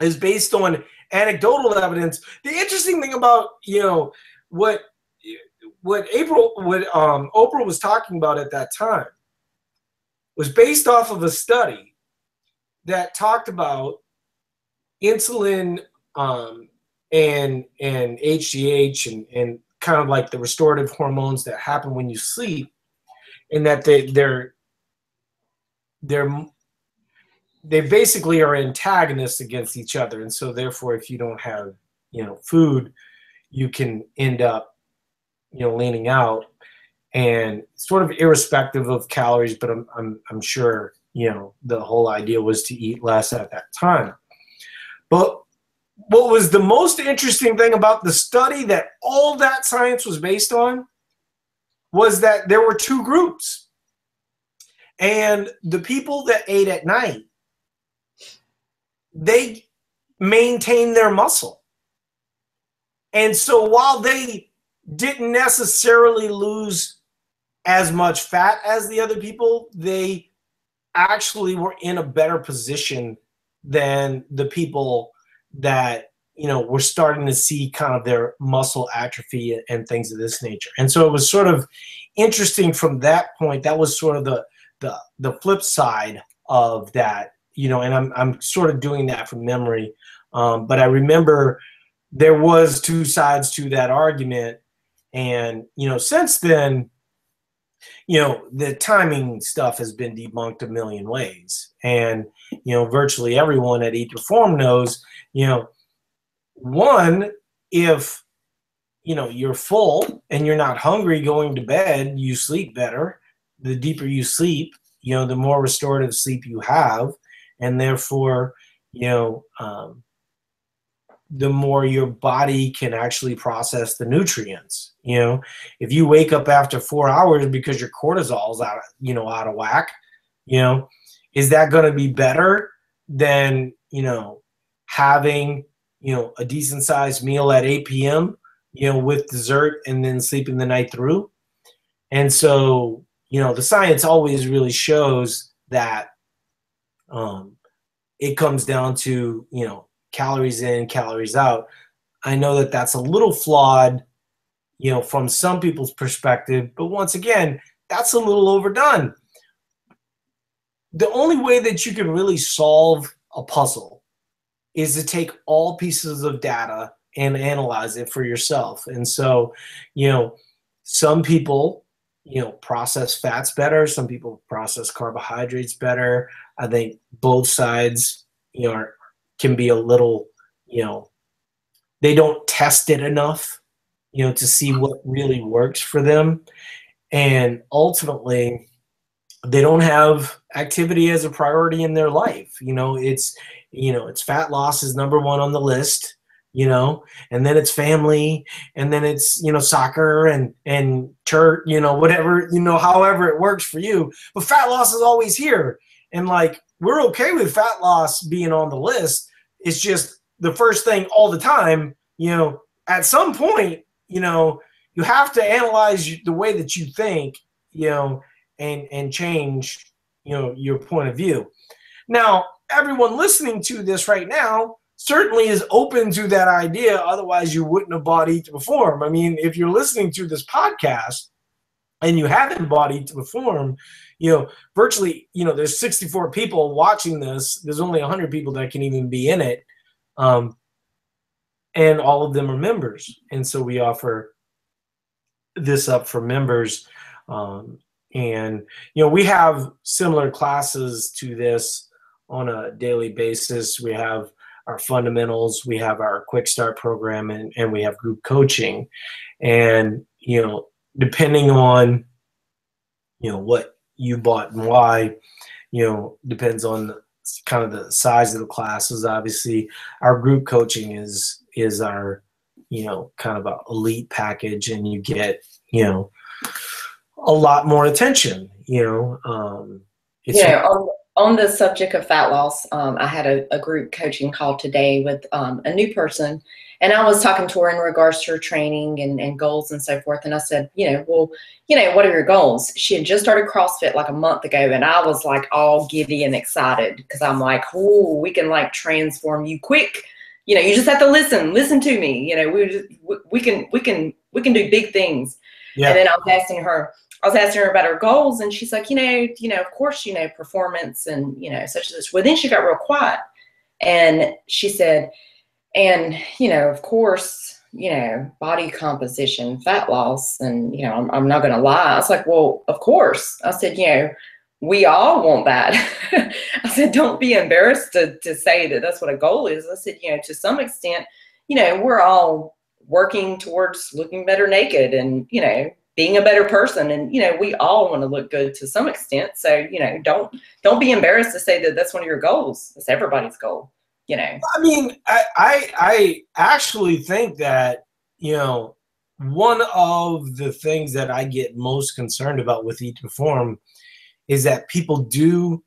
is based on anecdotal evidence. The interesting thing about, you know, what what April what um Oprah was talking about at that time was based off of a study that talked about insulin um, and and HGH and, and kind of like the restorative hormones that happen when you sleep, and that they they're they're they basically are antagonists against each other, and so therefore, if you don't have you know food, you can end up you know leaning out and sort of irrespective of calories, but I'm, I'm, I'm sure, you know, the whole idea was to eat less at that time. But what was the most interesting thing about the study that all that science was based on was that there were two groups. And the people that ate at night, they maintained their muscle. And so while they didn't necessarily lose as much fat as the other people, they actually were in a better position than the people that you know we're starting to see kind of their muscle atrophy and things of this nature. And so it was sort of interesting from that point that was sort of the the the flip side of that you know and i'm i'm sort of doing that from memory. Um, but i remember there was two sides to that argument. And you know since then you know the timing stuff has been debunked a million ways. And you know virtually everyone at Eat Perform knows you know one if you know you're full and you're not hungry going to bed you sleep better. The deeper you sleep you know the more restorative sleep you have. And therefore you know um, the more your body can actually process the nutrients you know. If you wake up after four hours because your cortisol's out you know out of whack you know is that going to be better than you know having you know a decent sized meal at 8 p.m you know with dessert and then sleeping the night through. And so you know the science always really shows that um, it comes down to you know calories in calories out. I know that that's a little flawed you know from some people's perspective but once again that's a little overdone. The only way that you can really solve a puzzle is to take all pieces of data and analyze it for yourself. And so, you know, some people, you know, process fats better, some people process carbohydrates better. I think both sides, you know, are, can be a little, you know, they don't test it enough, you know, to see what really works for them. And ultimately, they don't have activity as a priority in their life. You know, it's you know, it's fat loss is number one on the list, you know, and then it's family, and then it's, you know, soccer and and church, you know, whatever, you know, however it works for you. But fat loss is always here. And like we're okay with fat loss being on the list. It's just the first thing all the time, you know, at some point, you know, you have to analyze the way that you think, you know, and and change you know your point of view now everyone listening to this right now certainly is open to that idea. Otherwise you wouldn't have bought eat to perform. I mean if you're listening to this podcast and you haven't bought eat to perform you know virtually you know there's 64 people watching this. There's only 100 people that can even be in it. Um, and all of them are members. And so we offer this up for members. Um, and you know we have similar classes to this on a daily basis we have our fundamentals we have our quick start program and, and we have group coaching and you know depending on you know what you bought and why you know depends on the, kind of the size of the classes obviously our group coaching is is our you know kind of a elite package and you get you know a lot more attention. You know, um, it's yeah. On, the subject of fat loss, um, I had a, a, group coaching call today with um, a new person, and I was talking to her in regards to her training and, and goals and so forth. And I said, you know, well, you know, what are your goals? She had just started CrossFit like a month ago, and I was like all giddy and excited because I'm like, oh, we can like transform you quick. You know, you just have to listen, listen to me. You know, we just, we, we can we can we can do big things. Yeah. And then I was asking her, I was asking her about her goals, and she's like, you know, you know, of course, you know, performance and you know, such as such. Well, then she got real quiet, and she said, and you know, of course, you know, body composition, fat loss, and you know, I'm, I'm not going to lie. I was like, well, of course. I said, you know, we all want that. *laughs* I said, don't be embarrassed to to say that that's what a goal is. I said, you know, to some extent, you know, we're all working towards looking better naked and you know being a better person and you know we all want to look good to some extent so you know don't don't be embarrassed to say that that's one of your goals it's everybody's goal you know. I mean, I, I, I actually think that, you know, one of the things that I get most concerned about with Eat to Perform is that people do,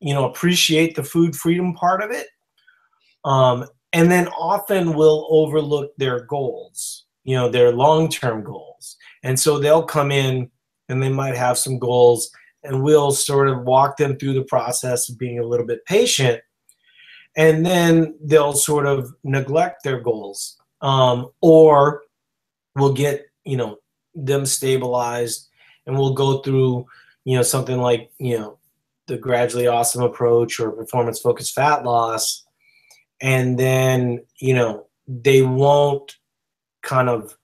you know, appreciate the food freedom part of it. Um, and then often will overlook their goals, you know, their long term goals. And so they'll come in and they might have some goals, and we'll sort of walk them through the process of being a little bit patient. And then they'll sort of neglect their goals. Um, or we'll get, you know, them stabilized and we'll go through, you know, something like, you know, the gradually awesome approach or performance focused fat loss and then you know they won't kind of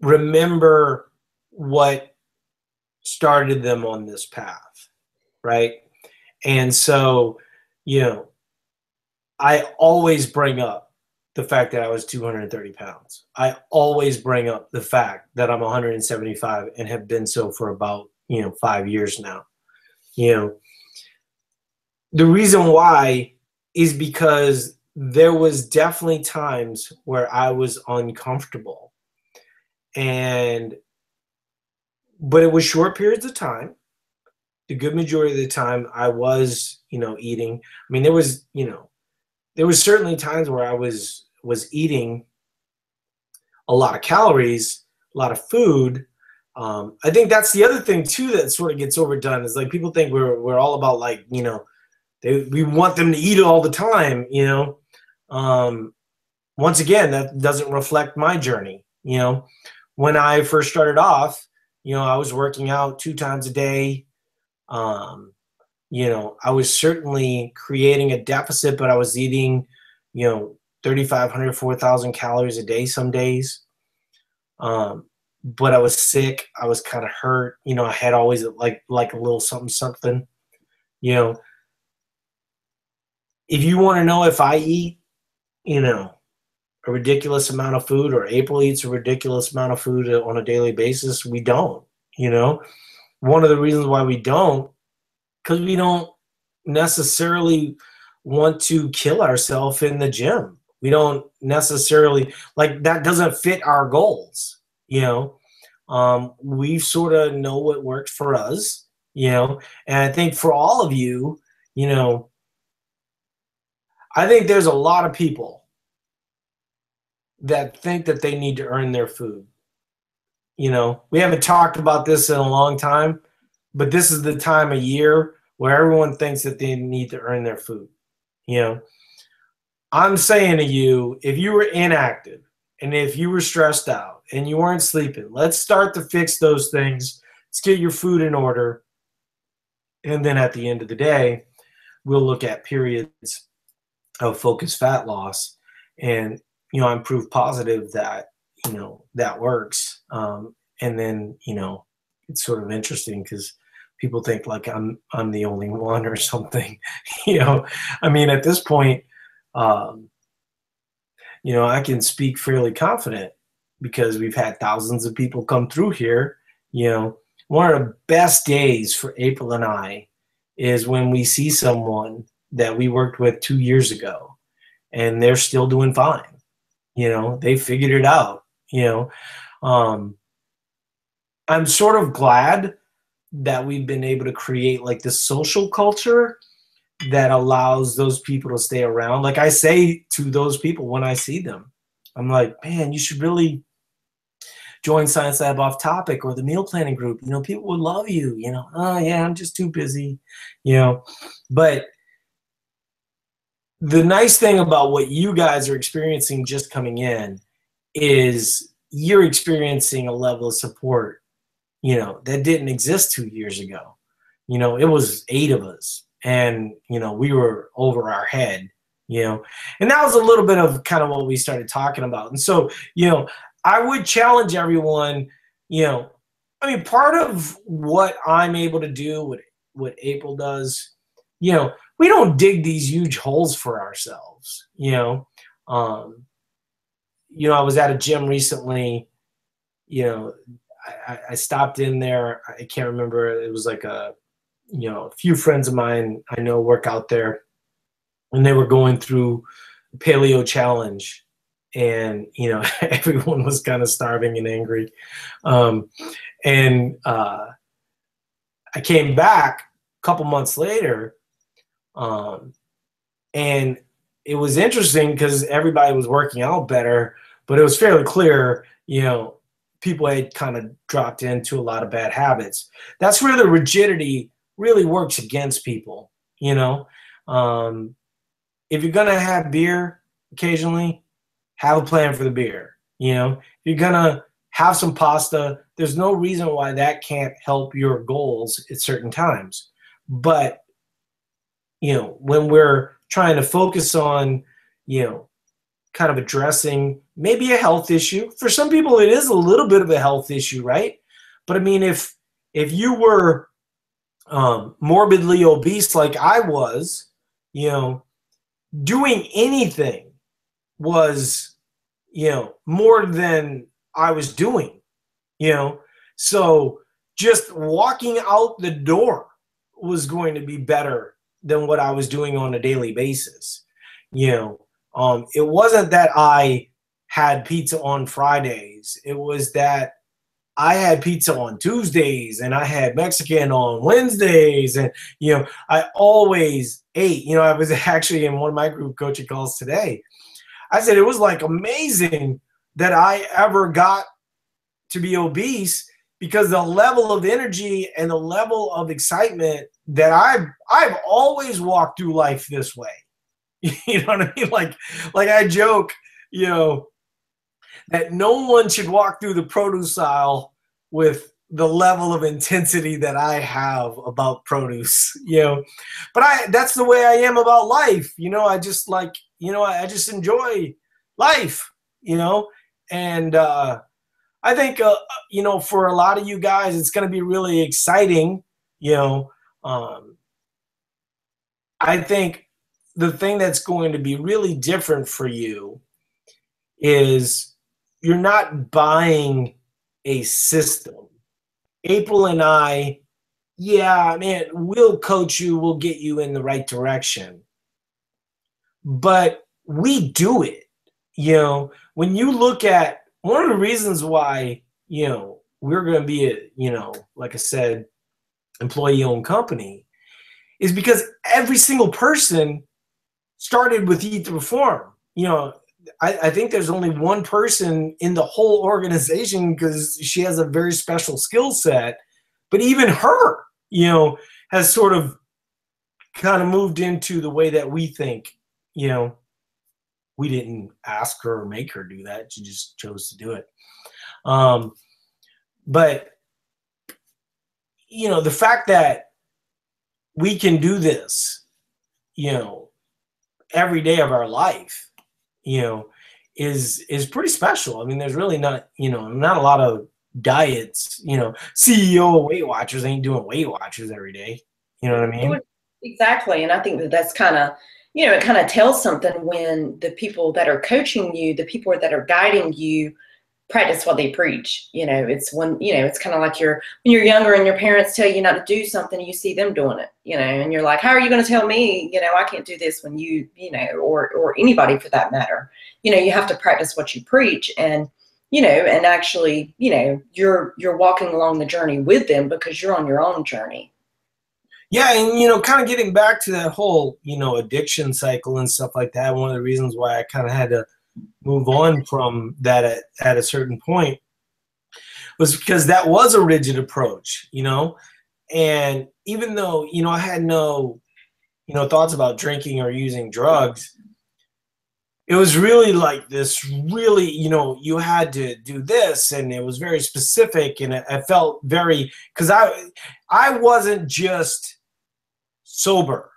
remember what started them on this path right and so you know i always bring up the fact that i was 230 pounds i always bring up the fact that i'm 175 and have been so for about you know five years now you know the reason why is because there was definitely times where I was uncomfortable. And but it was short periods of time. The good majority of the time I was, you know, eating. I mean, there was, you know, there was certainly times where I was was eating a lot of calories, a lot of food. Um, I think that's the other thing too that sort of gets overdone is like people think we're we're all about like you know they, we want them to eat all the time, you know. Um, once again, that doesn't reflect my journey. You know, when I first started off, you know, I was working out two times a day. Um, you know, I was certainly creating a deficit, but I was eating, you know, 3,500, 4,000 calories a day some days. Um, but I was sick. I was kind of hurt. You know, I had always like like a little something something. You know, if you want to know if I eat, you know, a ridiculous amount of food or April eats a ridiculous amount of food on a daily basis, we don't, you know. One of the reasons why we don't, because we don't necessarily want to kill ourselves in the gym. We don't necessarily like that doesn't fit our goals, you know. Um, we sort of know what works for us, you know, and I think for all of you, you know, I think there's a lot of people that think that they need to earn their food. You know, we haven't talked about this in a long time, but this is the time of year where everyone thinks that they need to earn their food. You know, I'm saying to you, if you were inactive and if you were stressed out and you weren't sleeping, let's start to fix those things. Let's get your food in order. And then at the end of the day, we'll look at periods of focused fat loss and you know i'm proof positive that you know that works. Um, and then you know it's sort of interesting because people think like i'm i'm the only *laughs* one or something *laughs* you know? I mean at this point um, you know i can speak fairly confident because we've had thousands of people come through here you know? One of the best days for april and i is when we see someone that we worked with two years ago, and they're still doing fine. You know, they figured it out. You know, um, I'm sort of glad that we've been able to create like this social culture that allows those people to stay around. Like I say to those people when I see them, I'm like, man, you should really join Science Lab off topic or the meal planning group. You know, people would love you. You know, oh yeah, I'm just too busy. You know, but the nice thing about what you guys are experiencing just coming in is you're experiencing a level of support you know that didn't exist two years ago. You know it was eight of us and you know we were over our head you know and that was a little bit of kind of what we started talking about. And so you know i would challenge everyone you know i mean part of what i'm able to do what what april does you know we don't dig these huge holes for ourselves, you know. Um, you know, I was at a gym recently, you know, I, I stopped in there. I can't remember. It was like a, you know, a few friends of mine I know work out there. and they were going through paleo challenge and you know *laughs* everyone was kind of starving and angry um, and uh, i came back a couple months later um, and it was interesting because everybody was working out better but it was fairly clear you know people had kind of dropped into a lot of bad habits that's where the rigidity really works against people you know um, if you're gonna have beer occasionally have a plan for the beer. You know, if you're gonna have some pasta, there's no reason why that can't help your goals at certain times. But you know, when we're trying to focus on, you know, kind of addressing maybe a health issue. For some people it is a little bit of a health issue, right? But I mean if if you were um, morbidly obese like I was, you know, doing anything was, you know, more than I was doing, you know. So just walking out the door was going to be better than what I was doing on a daily basis. You know, um, it wasn't that I had pizza on Fridays. It was that I had pizza on Tuesdays and I had Mexican on Wednesdays. And, you know, I always ate. You know, I was *laughs* actually in one of my group coaching calls today. I said it was like amazing that I ever got to be obese because the level of energy and the level of excitement that I've I've always walked through life this way. *laughs* You know what I mean? Like like I joke, you know, that no one should walk through the produce aisle with the level of intensity that I have about produce, *laughs* you know. But I that's the way I am about life. You know, I just like, you know, I, I just enjoy life, you know. And uh I think uh, you know, for a lot of you guys it's going to be really exciting, you know. Um I think the thing that's going to be really different for you is you're not buying a system. April and I, yeah, man, we'll coach you, we'll get you in the right direction. But we do it. You know, when you look at one of the reasons why, you know, we're going to be a, you know, like I said, employee owned company is because every single person started with Eat to Perform. You know, I, I, think there's only one person in the whole organization because she has a very special skill set. But even her, you know, has sort of kind of moved into the way that we think. You know, we didn't ask her or make her do that; she just chose to do it. Um, but you know, the fact that we can do this, you know, every day of our life you know, is is pretty special. I mean, there's really not, you know, not a lot of diets, you know, CEO Weight Watchers ain't doing Weight Watchers every day. You know what I mean? Exactly. And I think that that's kind of, you know, it kind of tells something when the people that are coaching you, the people that are guiding you, practice what they preach. You know, it's when, you know, it's kind of like you're, when you're younger and your parents tell you not to do something, you see them doing it, you know, and you're like, how are you going to tell me, you know, I can't do this when you, you know, or, or anybody for that matter, you know, you have to practice what you preach and, you know, and actually, you know, you're, you're walking along the journey with them because you're on your own journey. Yeah, and you know, kind of getting back to that whole, you know, addiction cycle and stuff like that. One of the reasons why I kind of had to move on from that at, at a certain point was because that was a rigid approach, you know. And even though, you know, I had no, you know, thoughts about drinking or using drugs, it was really like this really, you know, you had to do this and it was very specific and I felt very cuz I I wasn't just sober.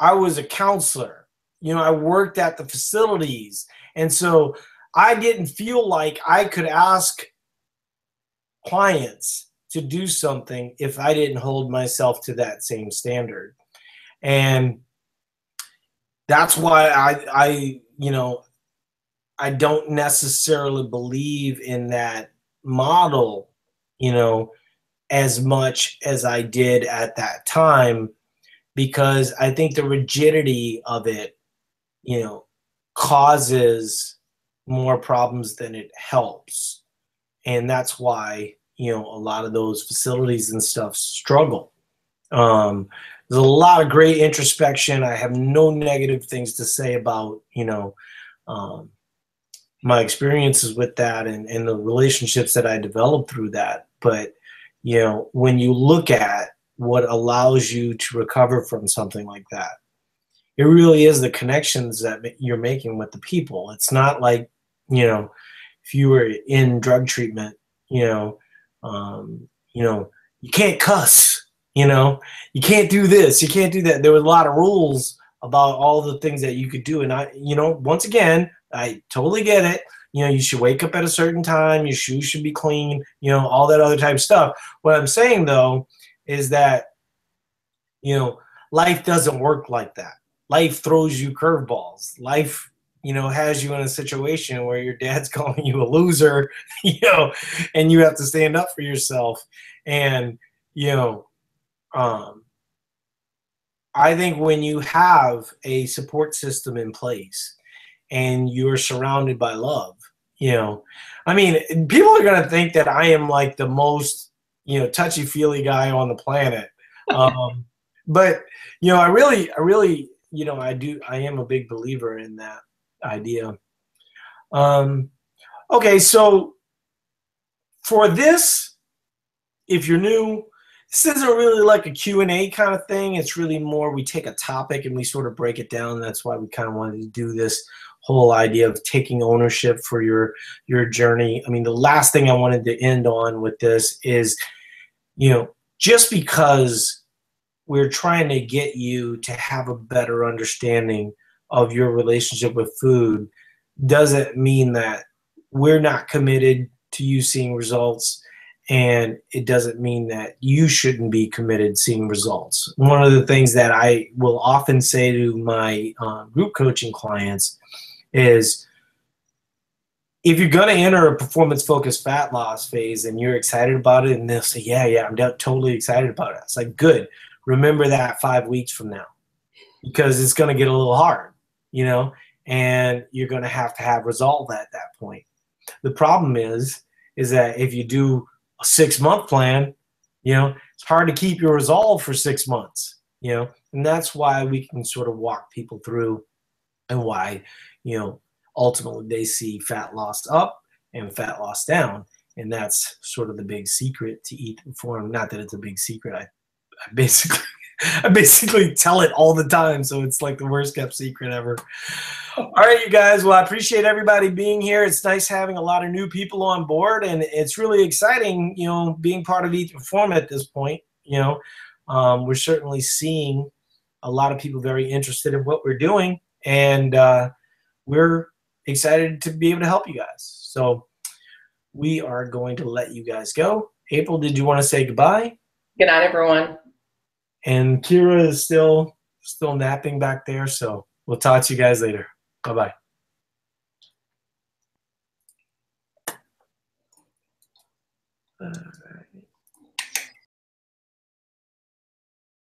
I was a counselor. You know, I worked at the facilities and so I didn't feel like I could ask clients to do something if I didn't hold myself to that same standard. And that's why I, I, you know, I don't necessarily believe in that model, you know, as much as I did at that time because I think the rigidity of it, you know, causes more problems than it helps. And that's why, you know, a lot of those facilities and stuff struggle. Um, there's a lot of great introspection. I have no negative things to say about, you know, um, my experiences with that and, and the relationships that I developed through that. But, you know, when you look at what allows you to recover from something like that, it really is the connections that you're making with the people. It's not like, you know, if you were in drug treatment, you know, um, you know, you can't cuss, you know, you can't do this, you can't do that. There were a lot of rules about all the things that you could do. And I, you know, once again, I totally get it. You know, you should wake up at a certain time, your shoes should be clean, you know, all that other type of stuff. What I'm saying though is that, you know, life doesn't work like that. Life throws you curveballs. Life, you know, has you in a situation where your dad's *laughs* calling you a loser, *laughs* you know, and you have to stand up for yourself. And, you know, um, I think when you have a support system in place and you're surrounded by love, you know, I mean, people are going to think that I am like the most, you know, touchy feely guy on the planet. *laughs* Um, but, you know, I really, I really, you know, I do, I am a big believer in that idea. Um, okay, so for this, if you're new, this isn't really like a q&a kind of thing. It's really more we take a topic and we sort of break it down. That's why we kind of wanted to do this whole idea of taking ownership for your your journey. I mean the last thing i wanted to end on with this is you know just because we're trying to get you to have a better understanding of your relationship with food doesn't mean that we're not committed to you seeing results and it doesn't mean that you shouldn't be committed seeing results. One of the things that I will often say to my uh, group coaching clients is if you're going to enter a performance focused fat loss phase and you're excited about it, and they'll say, Yeah, yeah, I'm totally excited about it. It's like, good. Remember that five weeks from now because it's going to get a little hard, you know, and you're going to have to have resolve at that point. The problem is, is that if you do a six month plan, you know, it's hard to keep your resolve for six months, you know, and that's why we can sort of walk people through and why, you know, ultimately they see fat loss up and fat loss down. And that's sort of the big secret to eat perform. Not that it's a big secret. I, I basically *laughs* I basically tell it all the time, so it's like the worst kept secret ever. All right, you guys. Well, I appreciate everybody being here. It's nice having a lot of new people on board, and it's really exciting, you know, being part of Eat Perform at this point. You know, um, we're certainly seeing a lot of people very interested in what we're doing, and uh, we're excited to be able to help you guys. So we are going to let you guys go. April, did you want to say goodbye? Good night, everyone. And Kira is still still napping back there. So we'll talk to you guys later. Bye bye. Right.